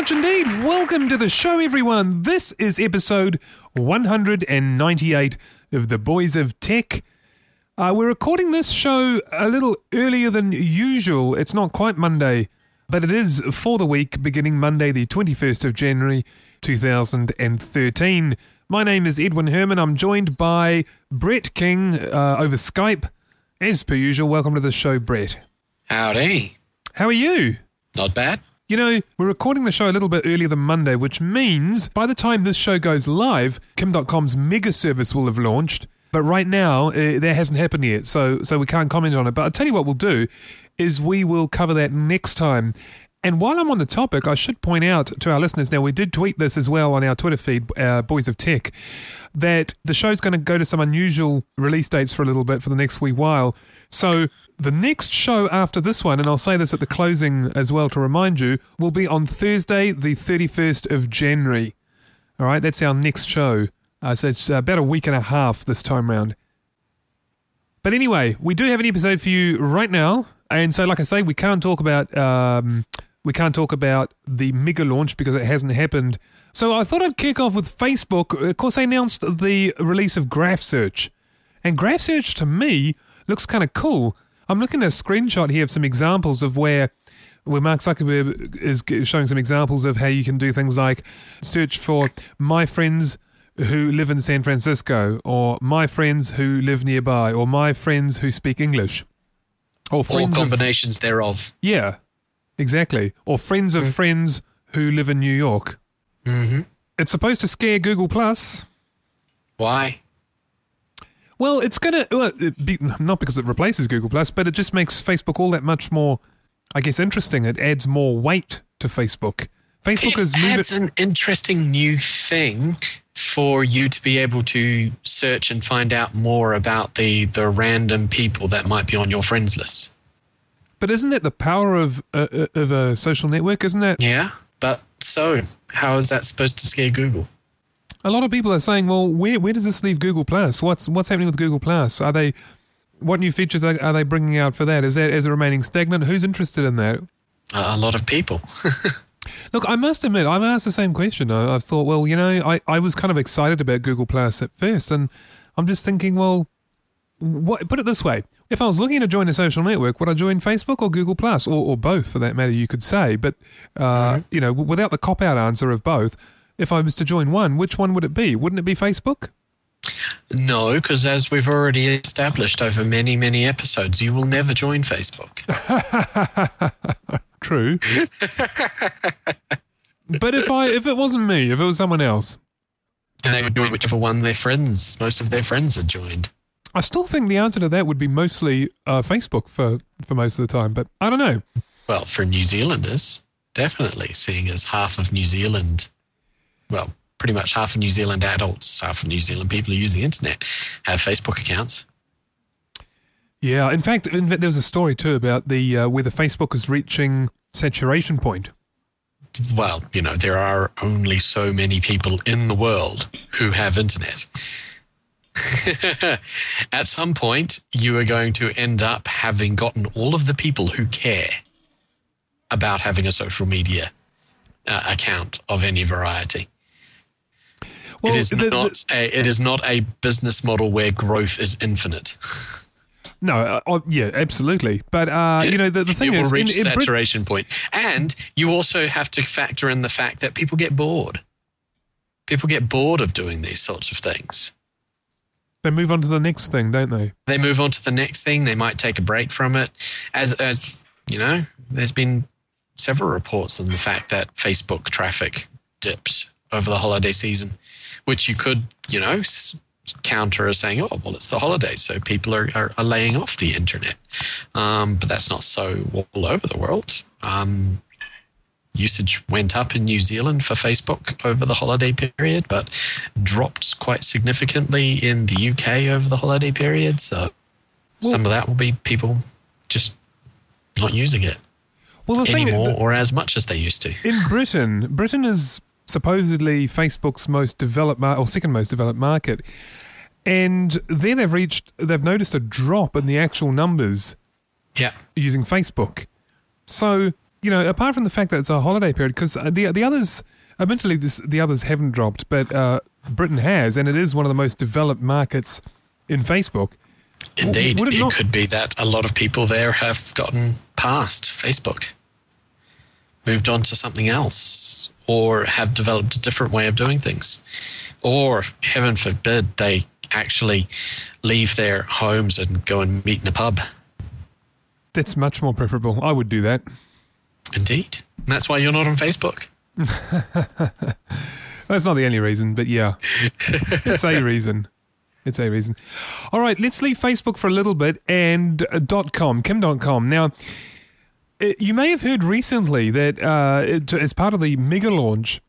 Much indeed. Welcome to the show, everyone. This is episode 198 of The Boys of Tech. Uh, we're recording this show a little earlier than usual. It's not quite Monday, but it is for the week beginning Monday, the 21st of January 2013. My name is Edwin Herman. I'm joined by Brett King uh, over Skype. As per usual, welcome to the show, Brett. Howdy. How are you? Not bad. You know, we're recording the show a little bit earlier than Monday, which means by the time this show goes live, Kim Dotcom's mega service will have launched. But right now, uh, that hasn't happened yet, so so we can't comment on it. But I'll tell you what we'll do is we will cover that next time. And while I'm on the topic, I should point out to our listeners now, we did tweet this as well on our Twitter feed, uh, Boys of Tech, that the show's going to go to some unusual release dates for a little bit for the next wee while. So the next show after this one, and I'll say this at the closing as well to remind you, will be on Thursday, the 31st of January. All right, that's our next show. Uh, so it's about a week and a half this time round. But anyway, we do have an episode for you right now, and so like I say, we can't talk about um, we can't talk about the mega launch because it hasn't happened. So I thought I'd kick off with Facebook. Of course, they announced the release of Graph Search, and Graph Search to me looks kind of cool. I'm looking at a screenshot here of some examples of where where Mark Zuckerberg is showing some examples of how you can do things like search for my friends who live in San Francisco, or my friends who live nearby, or my friends who speak English, or All friends of combinations thereof. yeah, exactly, or friends of friends who live in New York. Mm-hmm. It's supposed to scare Google Plus. Why? Well, it's gonna well, it be, not because it replaces Google Plus, but it just makes Facebook all that much more, I guess, interesting. It adds more weight to Facebook. Facebook It is moving. adds an interesting new thing for you to be able to search and find out more about the the random people that might be on your friends list. But isn't that the power of uh, uh, of a social network? Isn't that Yeah, but so how is that supposed to scare Google? A lot of people are saying? Well, where where does this leave Google Plus? What's what's happening with Google Plus? Are they what new features are, are they bringing out for that? Is that is it remaining stagnant? Who's interested in that? A a lot of people. Look, I must admit, I've asked the same question. I, I've thought, well, you know, I, I was kind of excited about Google Plus at first, and I'm just thinking, well, what, put it this way: if I was looking to join a social network, would I join Facebook or Google Plus, or, or both, for that matter? You could say, but uh, you know, w- without the cop out answer of both, if I was to join one, which one would it be? Wouldn't it be Facebook? no, because as we've already established over many, many episodes, you will never join Facebook. True. but if I if it wasn't me, if it was someone else, Then they would join whichever one their friends, most of their friends had joined. I still think the answer to that would be mostly uh, Facebook for for most of the time. But I don't know. Well, for New Zealanders, definitely, seeing as half of New Zealand, well, pretty much half of New Zealand adults, half of New Zealand people who use the internet have Facebook accounts. Yeah, in fact, in fact, there was a story too about the uh, whether Facebook is reaching saturation point. Well, you know, there are only so many people in the world who have internet. At some point, you are going to end up having gotten all of the people who care about having a social media uh, account of any variety. Well, it is the- the- not a, it is not a business model where growth is infinite. no, uh, oh, yeah, absolutely. But uh, you know, the, the thing it will is, in, reach in saturation point. And you also have to factor in the fact that people get bored. People get bored of doing these sorts of things. they move on to the next thing, don't they? They move on to the next thing. They might take a break from it. As, as you know, there's been several reports on the fact that Facebook traffic dips over the holiday season, which you could, you know, s- counter as saying, oh, well, it's the holidays, so people are, are, are laying off the internet. Um, but that's not so all over the world. Um, usage went up in New Zealand for Facebook over the holiday period, but dropped quite significantly in the UK over the holiday period. So well, some of that will be people just not using it well, anymore or as much as they used to. In Britain, Britain is supposedly Facebook's most developed mar- or second most developed market, and then they've reached they've noticed a drop in the actual numbers. Yeah, using Facebook. So you know, apart from the fact that it's a holiday period, because the the others, admittedly, this, the others haven't dropped, but uh, Britain has, and it is one of the most developed markets in Facebook. Indeed, it, it could be that a lot of people there have gotten past Facebook, moved on to something else, or have developed a different way of doing things, or heaven forbid they actually leave their homes and go and meet in a pub. That's much more preferable. I would do that. Indeed. And that's why you're not on Facebook. that's not the only reason, but yeah, it's a reason. It's a reason. All right, let's leave Facebook for a little bit and uh, Dotcom, Kim.com. Now, you may have heard recently that uh, as part of the mega launch,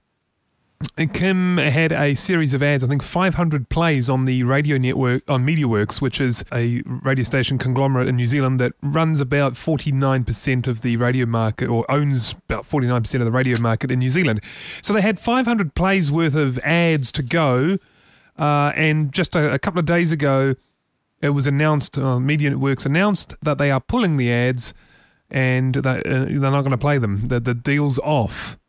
Kim had a series of ads, I think 500 plays on the radio network, on MediaWorks, which is a radio station conglomerate in New Zealand that runs about 49% of the radio market or owns about 49% of the radio market in New Zealand. So they had 500 plays worth of ads to go. Uh, and just a, a, couple of days ago, it was announced, uh, MediaWorks announced that they are pulling the ads and they, uh, they're not going to play them. The, the deal's off.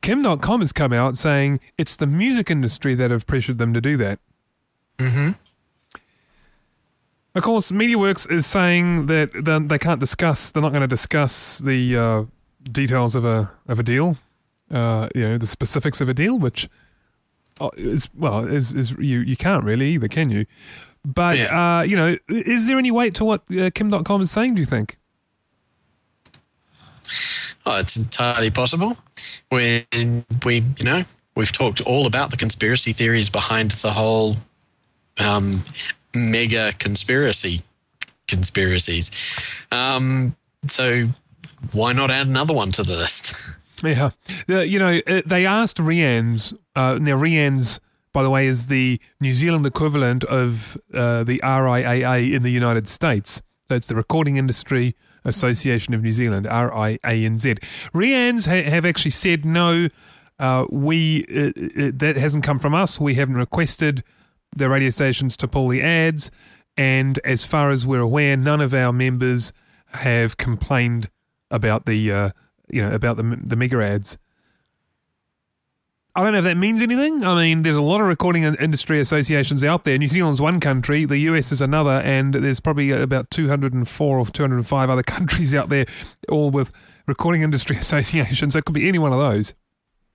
Kim Dotcom has come out saying it's the music industry that have pressured them to do that. Mm-hmm. Of course, MediaWorks is saying that they can't discuss. They're not going to discuss the uh, details of a of a deal. Uh, you know, the specifics of a deal, which uh, is well, is is you you can't really either, can you? But yeah. uh, you know, is there any weight to what uh, Kim Dotcom is saying? Do you think? Oh, it's entirely possible. When we, you know, we've talked all about the conspiracy theories behind the whole um, mega conspiracy conspiracies. Um, so why not add another one to the list? Yeah, uh, you know, uh, they asked RIANZ. Uh, now, RIANZ, by the way, is the New Zealand equivalent of uh, the RIAA in the United States. So it's the Recording Industry Association of New Zealand, R I A N Z. RIANZ ha- have actually said no. Uh, we uh, uh, that hasn't come from us. We haven't requested the radio stations to pull the ads, and as far as we're aware, none of our members have complained about the uh, you know about the the mega ads. I don't know if that means anything. I mean, there's a lot of recording industry associations out there. New Zealand's one country, the US is another, and there's probably about 204 or 205 other countries out there, all with recording industry associations. So it could be any one of those.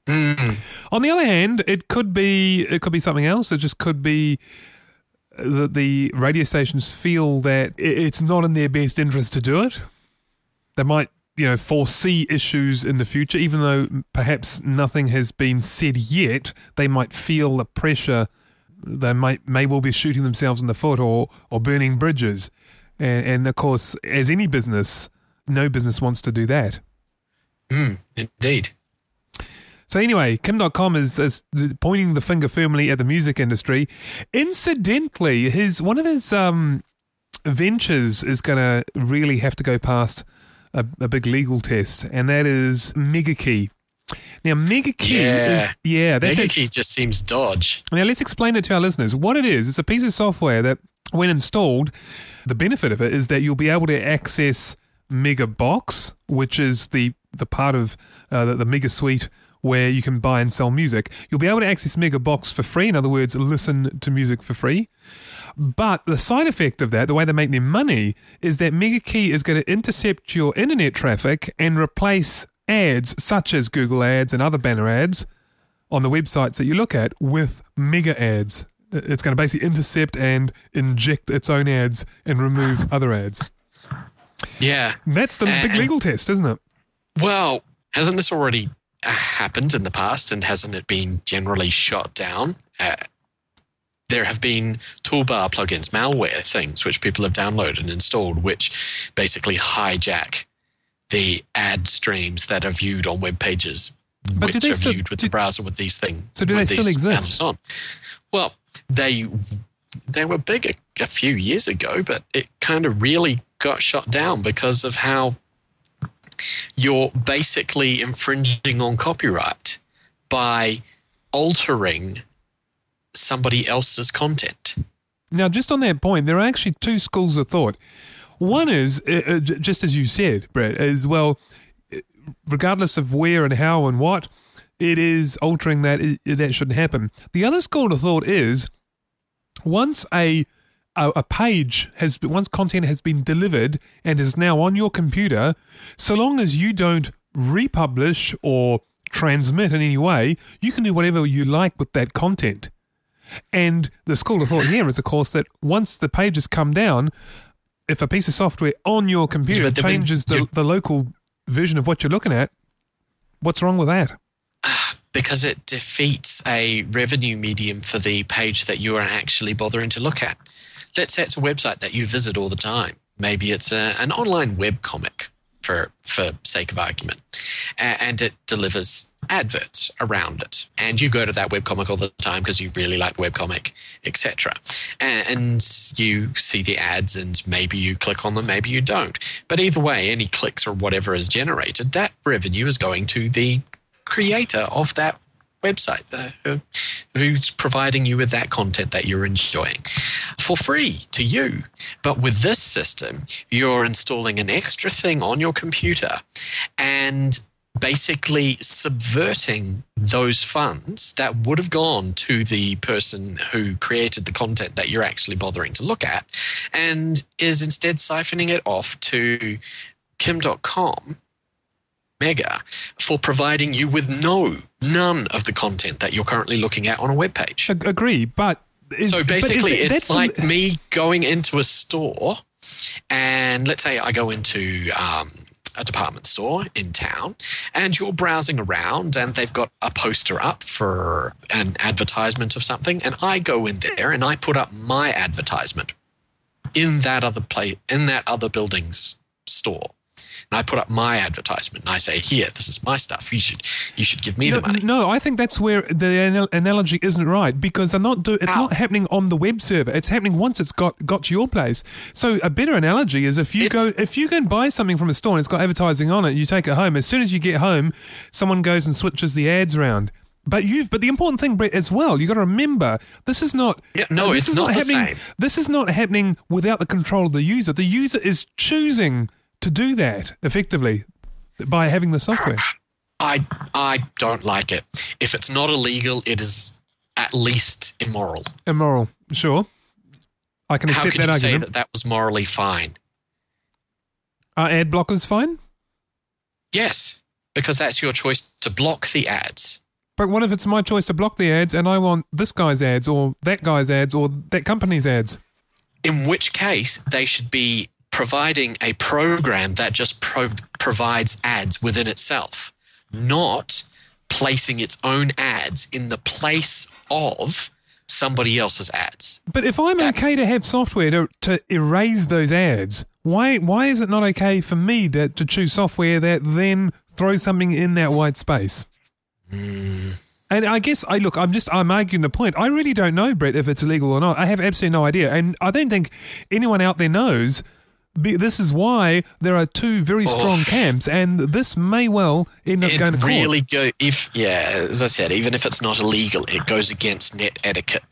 Mm. On the other hand, it could be it could be something else. It just could be that the radio stations feel that it's not in their best interest to do it. They might you know, foresee issues in the future, even though perhaps nothing has been said yet, they might feel the pressure. They might may well be shooting themselves in the foot or or burning bridges, and, and of course, as any business, no business wants to do that. Mm, indeed. So anyway, Kim Dotcom is, is pointing the finger firmly at the music industry. Incidentally, his one of his um, ventures is going to really have to go past a, a big legal test, and that is MegaKey. Now, MegaKey yeah. is yeah, that's MegaKey just seems dodge. Now, let's explain it to our listeners. What it is, it's a piece of software that, when installed, the benefit of it is that you'll be able to access Megabox, which is the the part of uh, the, the Mega Suite where you can buy and sell music. You'll be able to access Megabox for free. In other words, listen to music for free. But the side effect of that, the way they make their money, is that MegaKey is going to intercept your internet traffic and replace ads such as Google ads and other banner ads on the websites that you look at with mega ads. It's going to basically intercept and inject its own ads and remove other ads. Yeah. That's the big legal test, isn't it? Well, hasn't this already happened in the past and hasn't it been generally shot down? Uh, there have been toolbar plugins, malware things, which people have downloaded and installed, which basically hijack the ad streams that are viewed on web pages, But which are still- viewed with do- the browser with these things. So do they still exist? On. Well, they they were big a, a few years ago, but it kind of really got shut down because of how you're basically infringing on copyright by altering somebody else's content. Now, just on that point, there are actually two schools of thought. One is, uh, uh, just as you said, Brett, is well, regardless of where and how and what, it is altering that that shouldn't happen. The other school of thought is once a a, a page has once content has been delivered and is now on your computer, so long as you don't republish or transmit in any way, you can do whatever you like with that content. And the school of thought here is, of course, that once the pages come down, if a piece of software on your computer when changes the, the local version of what you're looking at, what's wrong with that? because it defeats a revenue medium for the page that you are actually bothering to look at. Let's say it's a website that you visit all the time. Maybe it's a, an online web comic, for for sake of argument, and it delivers adverts around it. And you go to that webcomic all the time because you really like the webcomic, etc. And you see the ads, and maybe you click on them, maybe you don't. But either way, any clicks or whatever is generated, that revenue is going to the creator of that website who, who's providing you with that content that you're enjoying for free to you. But with this system, you're installing an extra thing on your computer and basically subverting those funds that would have gone to the person who created the content that you're actually bothering to look at and is instead siphoning it off to Kim Dotcom Mega for providing you with no, none of the content that you're currently looking at on a web page. Ag- agree, but is, So basically, it- it's like me going into a store, and let's say I go into um, a department store in town, and you're browsing around, and they've got a poster up for an advertisement of something, and I go in there and I put up my advertisement in that other place, in that other building's store. And I put up my advertisement, and I say, "Here, this is my stuff. You should, you should give me no, the money." no, I think that's where the anal- analogy isn't right because they're not do- it's not happening on the web server. It's happening once it's got got to your place. So a better analogy is if you It's- go if you go and buy something from a store and it's got advertising on it, you take it home. As soon as you get home, someone goes and switches the ads around. But you've but the important thing, Brett, as well, you got to remember this is not. Yeah, no, this it's is not the happening. same. This is not happening without the control of the user. The user is choosing to do that effectively by having the software. I I don't like it. If it's not illegal, it is at least immoral. Immoral, sure. I can accept How could that you say that that was morally fine? Are ad blockers fine? Yes, because that's your choice to block the ads. But what if it's my choice to block the ads and I want this guy's ads or that guy's ads or that company's ads? In which case, they should be providing a program that just pro- provides ads within itself, not placing its own ads in the place of somebody else's ads. But if I'm That's- okay to have software to, to erase those ads, why why is it not okay for me to, to choose software that then throws something in that white space? Hmm. And I guess I look. I'm just. I'm arguing the point. I really don't know, Brett, if it's illegal or not. I have absolutely no idea, and I don't think anyone out there knows. This is why there are two very strong Oh. camps, and this may well end up going to court. really go if yeah, as I said, even if it's not illegal, it goes against net etiquette,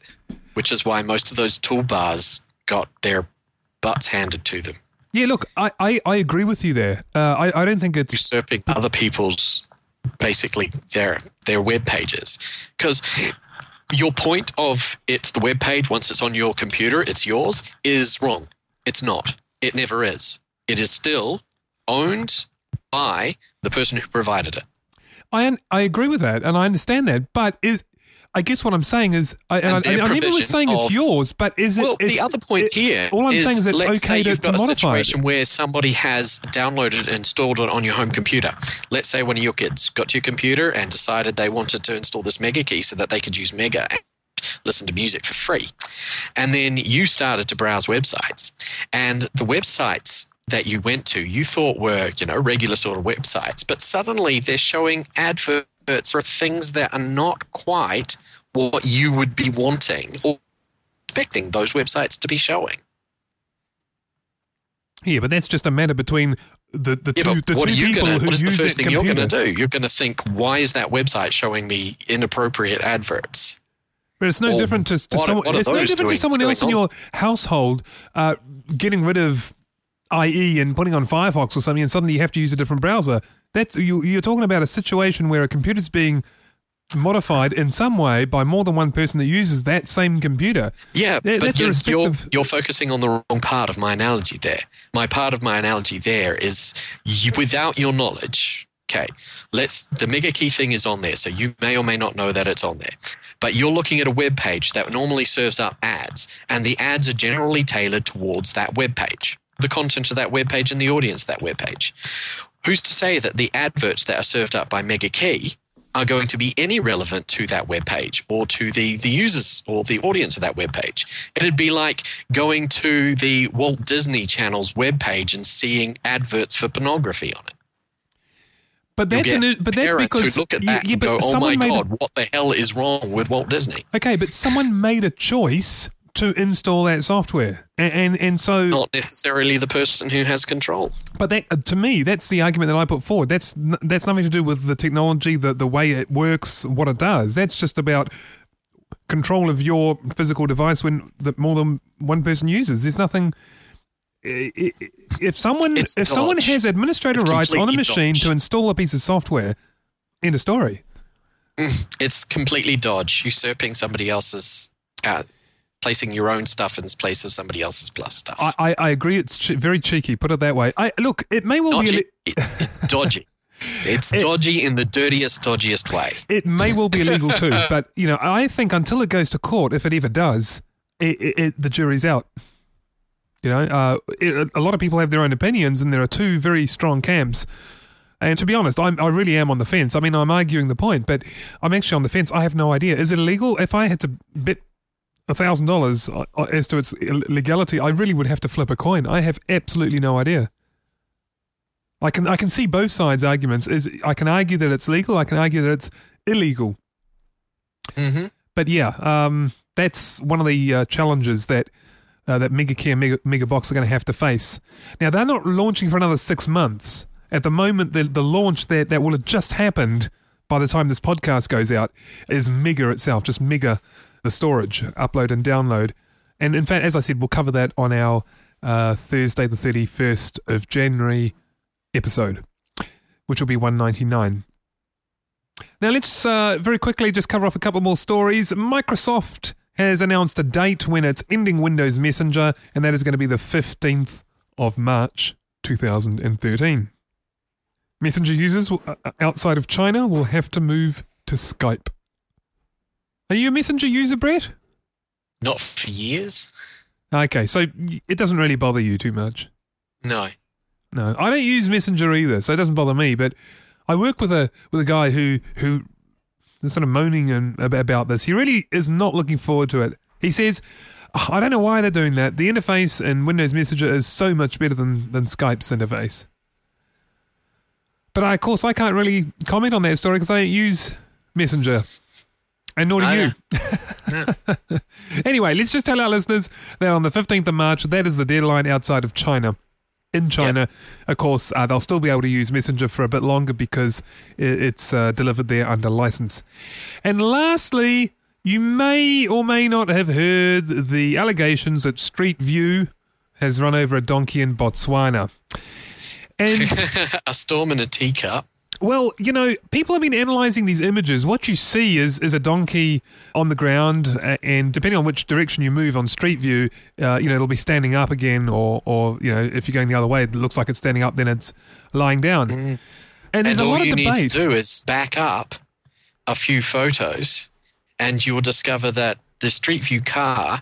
which is why most of those toolbars got their butts handed to them, Yeah, look, I, I, I agree with you there. Uh, I, I don't think it's. usurping other people's basically their their web pages. Because your point of it's the web page once it's on your computer, it's yours, is wrong. It's not. It never is. It is still owned by the person who provided it. I I agree with that, and I understand that. But is I guess what I'm saying is, I, and And I, I, never was saying it's yours, but is it? Well, the other point it- here all I'm is, saying is it's let's say okay to, you've to got a modify it. where somebody has downloaded and installed it on your home computer. Let's say one of your kids got to your computer and decided they wanted to install this Mega key so that they could use Mega just listen to music for free. And then you started to browse websites, and the websites that you went to you thought were you know regular sort of websites, but suddenly they're showing adverts for things that are not quite what you would be wanting or expecting those websites to be showing. Yeah, but that's just a matter between the the Yeah, two the what two are you people gonna, who what is use the first thing you're going to do? You're going to think, why is that website showing me inappropriate adverts? But it's no Or different to, to what someone. what It's no different doing- to someone else in your household uh, getting rid of IE and putting on Firefox or something, and suddenly you have to use a different browser. That's you, you're talking about a situation where a computer's being modified in some way by more than one person that uses that same computer. Yeah, That- but you're, you're, you're focusing on the wrong part of my analogy there. My part of my analogy there is you, without your knowledge. Okay, let's. The mega key thing is on there, so you may or may not know that it's on there. But you're looking at a web page that normally serves up ads, and the ads are generally tailored towards that web page, the content of that web page, and the audience of that web page. Who's to say that the adverts that are served up by Mega Key are going to be any relevant to that web page or to the, the users or the audience of that web page? It'd be like going to the Walt Disney Channel's web page and seeing adverts for pornography on it. But that's an, but that's because look at that yeah, and but go, "Oh my someone made a- what the hell is wrong with Walt Disney?" okay, but someone made a choice to install that software, and and, and so Not necessarily the person who has control. But that, uh, to me, that's the argument that I put forward. That's that's nothing to do with the technology, the the way it works, what it does. That's just about control of your physical device when that more than one person uses. There's nothing. If someone It's if someone has administrator It's rights on a machine dodge. to install a piece of software, end of story. It's completely dodge, usurping somebody else's, uh, placing your own stuff in place of somebody else's plus stuff. I, I, I agree. It's che- very cheeky. Put it that way. I look. It may well Not be. a li- it- it's dodgy. It's dodgy in the dirtiest, dodgiest way. it may well be illegal too, but you know, I think until it goes to court, if it ever does, it, it, it, the jury's out. You know, uh, it, a lot of people have their own opinions, and there are two very strong camps. And to be honest, I'm, I really am on the fence. I mean, I'm arguing the point, but I'm actually on the fence. I have no idea. Is it illegal? If I had to bet a thousand dollars as to its legality, I really would have to flip a coin. I have absolutely no idea. I can I can see both sides' arguments. Is I can argue that it's legal. I can argue that it's illegal. hmm But yeah, um, that's one of the uh, challenges that uh, that MegaKey and Mega, Mega Box are going to have to face. Now they're not launching for another six months. At the moment, the the launch that that will have just happened by the time this podcast goes out is Mega itself, just Mega, the storage, upload and download. And in fact, as I said, we'll cover that on our uh, Thursday, the thirty first of January episode, which will be one ninety nine. Now, let's uh, very quickly just cover off a couple more stories. Microsoft has announced a date when it's ending Windows Messenger, and that is going to be the 15th of March 2013. Messenger users will, uh, outside of China will have to move to Skype. Are you a Messenger user, Brett? Not for years. Okay, so it doesn't really bother you too much. No. No, I don't use Messenger either, so it doesn't bother me. But I work with a with a guy who who sort of moaning and, about this. He really is not looking forward to it. He says, "Oh, "I don't know why they're doing that. The interface in Windows Messenger is so much better than than Skype's interface." But I, of course, I can't really comment on that story because I don't use Messenger, and nor do you. Anyway, let's just tell our listeners that on the 15th of March, that is the deadline outside of China. In China, of course, uh, they'll still be able to use Messenger for a bit longer because it's uh, delivered there under license. And lastly, you may or may not have heard the allegations that Street View has run over a donkey in Botswana. And a storm in a teacup. Well, you know, people have been analyzing these images. What you see is is a donkey on the ground, uh, and depending on which direction you move on Street View, uh, you know, it'll be standing up again, or or you know, if you're going the other way, it looks like it's standing up, then it's lying down. And there's and a all lot you of need to debate. do is back up a few photos, and you will discover that the Street View car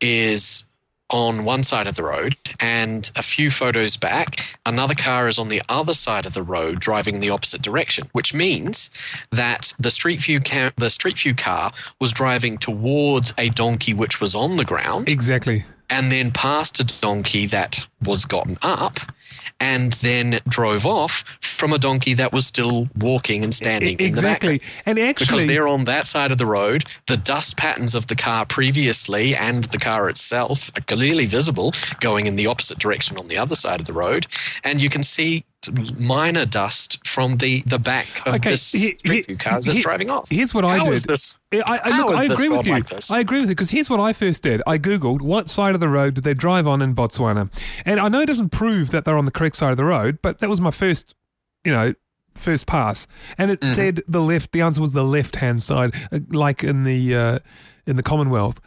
is on one side of the road, and a few photos back, another car is on the other side of the road driving the opposite direction, which means that the street view cam- the street view car was driving towards a donkey which was on the ground Exactly. and then past a donkey that was gotten up and then drove off from a donkey that was still walking and standing in the exactly. And Because they're on that side of the road, the dust patterns of the car previously and the car itself are clearly visible going in the opposite direction on the other side of the road. And you can see minor dust from the, the back of Okay, this he- street view car as it's driving off. here's what I How did. is this? I, I, How look, I agree with you. like? I agree with you because here's what I first did. I googled what side of the road did they drive on in Botswana, and I know it doesn't prove that they're on the correct side of the road, but that was my first, you know, first pass, and it Mm-hmm. said the left. The answer was the left-hand side, uh, like in the uh, in the Commonwealth.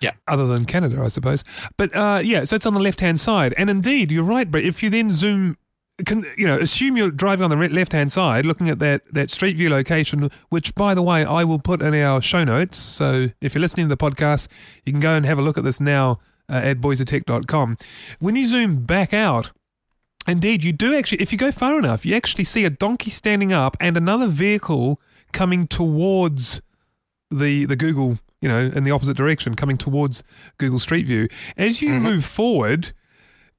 Yeah. Other than Canada, I suppose. But uh, yeah, so it's on the left-hand side, and indeed, you're right, Brett. If you then zoom can you know assume you're driving on the left hand side looking at that that street view location which by the way I will put in our show notes so if you're listening to the podcast you can go and have a look at this now uh, at boysoftech.com when you zoom back out indeed you do actually if you go far enough you actually see a donkey standing up and another vehicle coming towards the the Google, you know, in the opposite direction, coming towards Google Street View. As you move forward,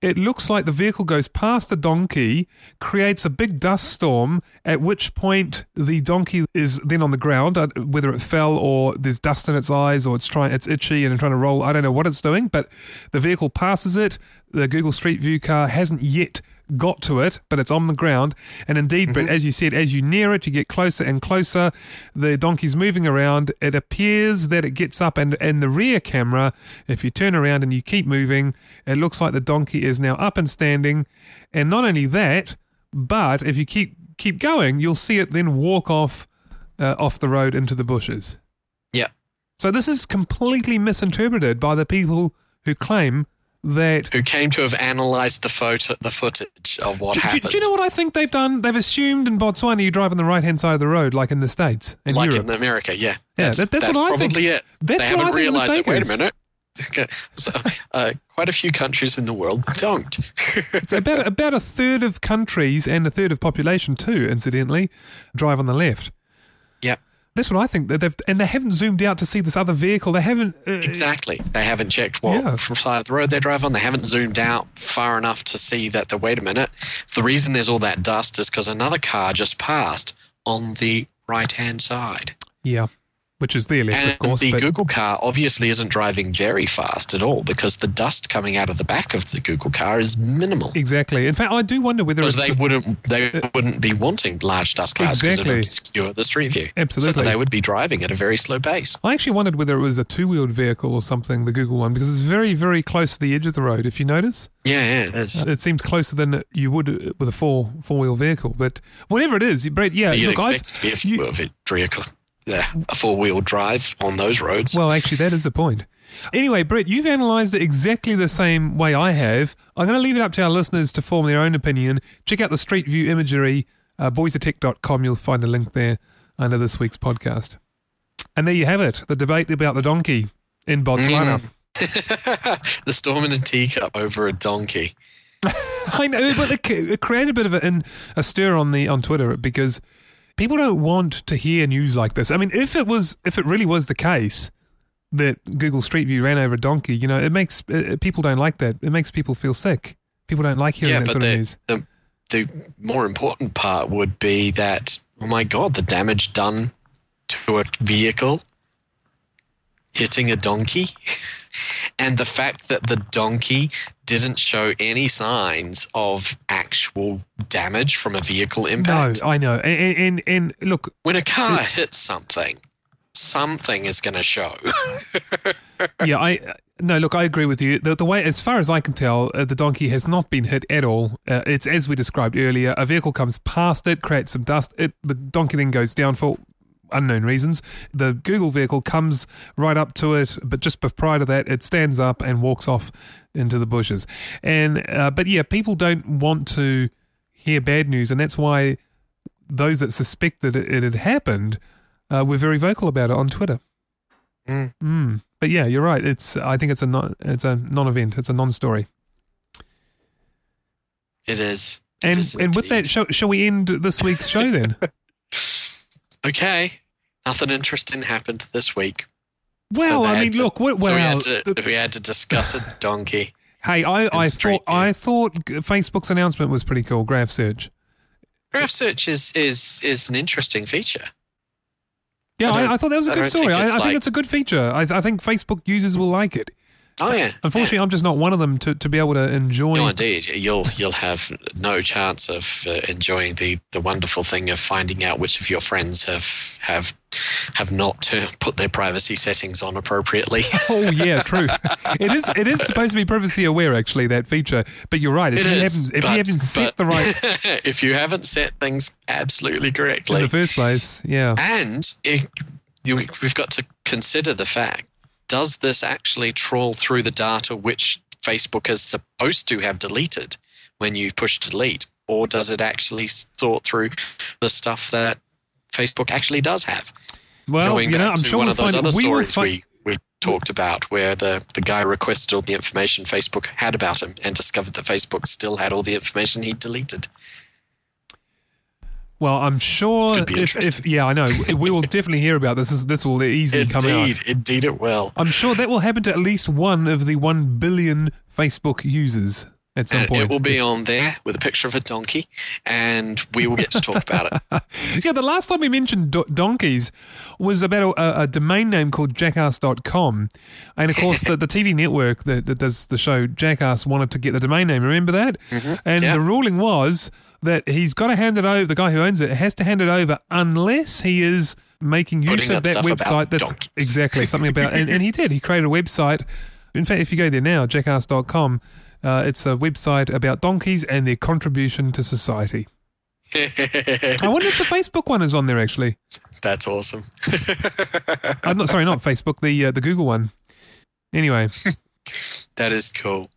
it looks like the vehicle goes past the donkey, creates a big dust storm, at which point the donkey is then on the ground, uh, whether it fell or there's dust in its eyes or it's trying it's itchy and trying to roll. I don't know what it's doing, but the vehicle passes it. The Google Street View car hasn't yet got to it, but it's on the ground. And indeed, but as you said, as you near it, you get closer and closer. The donkey's moving around. It appears that it gets up, and in the rear camera, if you turn around and you keep moving, it looks like the donkey is now up and standing. And not only that, but if you keep keep going, you'll see it then walk off uh, off the road into the bushes. Yeah. So this is completely misinterpreted by the people who claim that Who came to have analysed the photo, the footage of what do, happened? do you know what I think they've done? They've assumed in Botswana you drive on the right hand side of the road, like in the States and like Europe. in America, yeah. Yeah, That's, that- that's that's what I think. probably it. That's they haven't realised that, wait a minute. So, uh, quite a few countries in the world don't. It's about about a third of countries and a third of population too, incidentally, drive on the left. That's what I think. That they've and they haven't zoomed out to see this other vehicle. They haven't. Uh, exactly. They haven't checked what Yeah. from side of the road they drive on. They haven't zoomed out far enough to see that. The wait a minute. The reason there's all that dust is because another car just passed on the right hand side. yeah, which is their left, And of course. the Google car obviously isn't driving very fast at all because the dust coming out of the back of the Google car is minimal. exactly. In fact, I do wonder whether Because they wouldn't they uh, wouldn't be wanting large dust clouds because Exactly. it would obscure the street view. Absolutely. So they would be driving at a very slow pace. I actually wondered whether it was a two wheeled vehicle or something, the Google one, because it's very, very close to the edge of the road. If you notice, Yeah, yeah, it is. it seems closer than you would uh, with a four four wheel vehicle. But whatever it is, Brett, yeah, You'd look, I've, expect it to be a you- four-wheel vehicle, yeah, a four-wheel drive on those roads. Well, actually, that is the point. Anyway, Brett, you've analysed it exactly the same way I have. I'm going to leave it up to our listeners to form their own opinion. Check out the Street View imagery, uh, boysoftech.com. You'll find a link there under this week's podcast. And there you have it the debate about the donkey in Botswana. the storm in a teacup over a donkey. I know, but it, it created a bit of a, a stir on the on Twitter because people don't want to hear news like this. I mean, if it was, if it really was the case that Google Street View ran over a donkey, you know, it makes uh, people don't like that. It makes people feel sick. People don't like hearing yeah, that sort of news. the the more important part would be that oh my god, the damage done to a vehicle hitting a donkey, and the fact that the donkey didn't show any signs of actual damage from a vehicle impact. No. I know, and and, and look, When a car hits something, something is going to show. yeah, I no, look, I agree with you. The, the way, as far as I can tell, uh, the donkey has not been hit at all. Uh, it's as we described earlier. A vehicle comes past it, creates some dust. It the donkey then goes down for unknown reasons. The Google vehicle comes right up to it, but just prior to that, it stands up and walks off into the bushes. And uh, but yeah, people don't want to hear bad news, and that's why those that suspect that it, it had happened uh, were very vocal about it on Twitter. Mm. Mm. but yeah, you're right. It's I think it's a non, it's a non-event. It's a non-story. It is. It And is and with that, shall, shall we end this week's show then? okay, nothing interesting happened this week. Well, So I mean, to- look, well, so we had to we had to discuss a donkey. hey, I, I thought. I thought Facebook's announcement was pretty cool. Graph search. Graph search is is is an interesting feature. Yeah, I I, I thought that was a I good story. think I, I think like- it's a good feature. I, I think Facebook users will like it. Oh yeah. Unfortunately, I'm just not one of them to, to be able to enjoy. No, indeed, you'll you'll have no chance of uh, enjoying the, the wonderful thing of finding out which of your friends have have have not uh, put their privacy settings on appropriately. Oh yeah, true. it is it is supposed to be privacy aware actually that feature. But you're right. If It you is, haven't if but- you haven't set the right if you haven't set things absolutely correctly in the first place, yeah. and it, you, we've got to consider the fact: does this actually trawl through the data which Facebook is supposed to have deleted when you push delete, or does it actually sort through the stuff that Facebook actually does have? Well, Going you know, I'm to sure one we'll of those other we stories find, we, we talked about, where the, the guy requested all the information Facebook had about him and discovered that Facebook still had all the information he deleted. Well, I'm sure if, if yeah, I know we will definitely hear about this. This, this will easily come out. Indeed, indeed, it will. I'm sure that will happen to at least one of the one billion Facebook users at some And point. it will be on there with a picture of a donkey, and we will get to talk about it. yeah, the last time we mentioned do- donkeys was about a, a domain name called jackass.com. And of course, the, the TV network that, that does the show Jackass wanted to get the domain name. Remember that? And Mm-hmm. Yeah. the ruling was that he's got to hand it over, the guy who owns it has to hand it over unless he is making use Putting of that website that's donkeys. exactly something about and, and he did he created a website in fact if you go there now jackass.com uh, it's a website about donkeys and their contribution to society I wonder if the Facebook one is on there actually. That's awesome. Uh, not sorry, not Facebook. The uh, the Google one. Anyway, That is cool.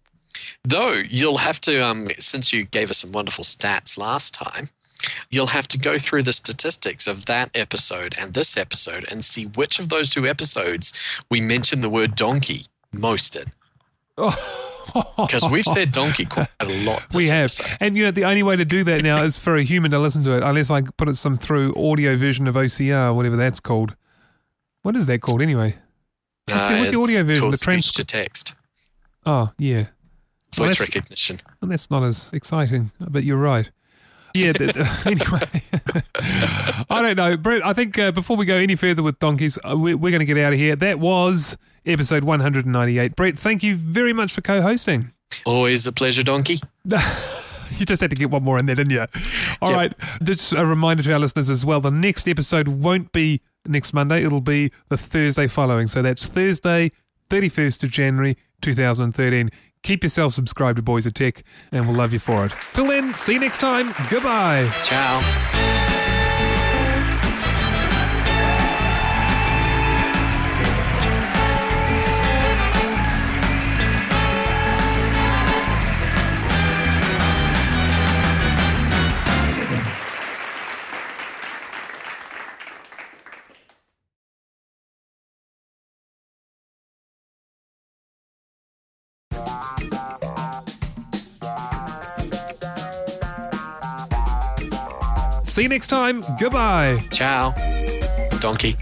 Though you'll have to, um, since you gave us some wonderful stats last time, you'll have to go through the statistics of that episode and this episode and see which of those two episodes we mentioned the word donkey most in. Oh. Because we've said donkey quite a lot. We have, episode. and you know the only way to do that now is for a human to listen to it, unless I put it some through audio version of OCR, whatever that's called. What is that called anyway? What's the- what's the Uh, audio version? The trans- to text, Oh yeah, voice recognition. and that's not as exciting, but you're right. Yeah. anyway, I don't know, Brett. I think uh, before we go any further with donkeys, uh, we're, we're going to get out of here. That was episode 198. Brett, thank you very much for co-hosting. Always a pleasure, donkey. You just had to get one more in there, didn't you? All Yep. right. Just a reminder to our listeners as well the next episode won't be next Monday, it'll be the Thursday following. So that's Thursday, 31st of January 2013. Keep yourself subscribed to Boys of Tech, and we'll love you for it. Till then, see you next time. Goodbye. Ciao. See you next time. Goodbye. Ciao. Donkey.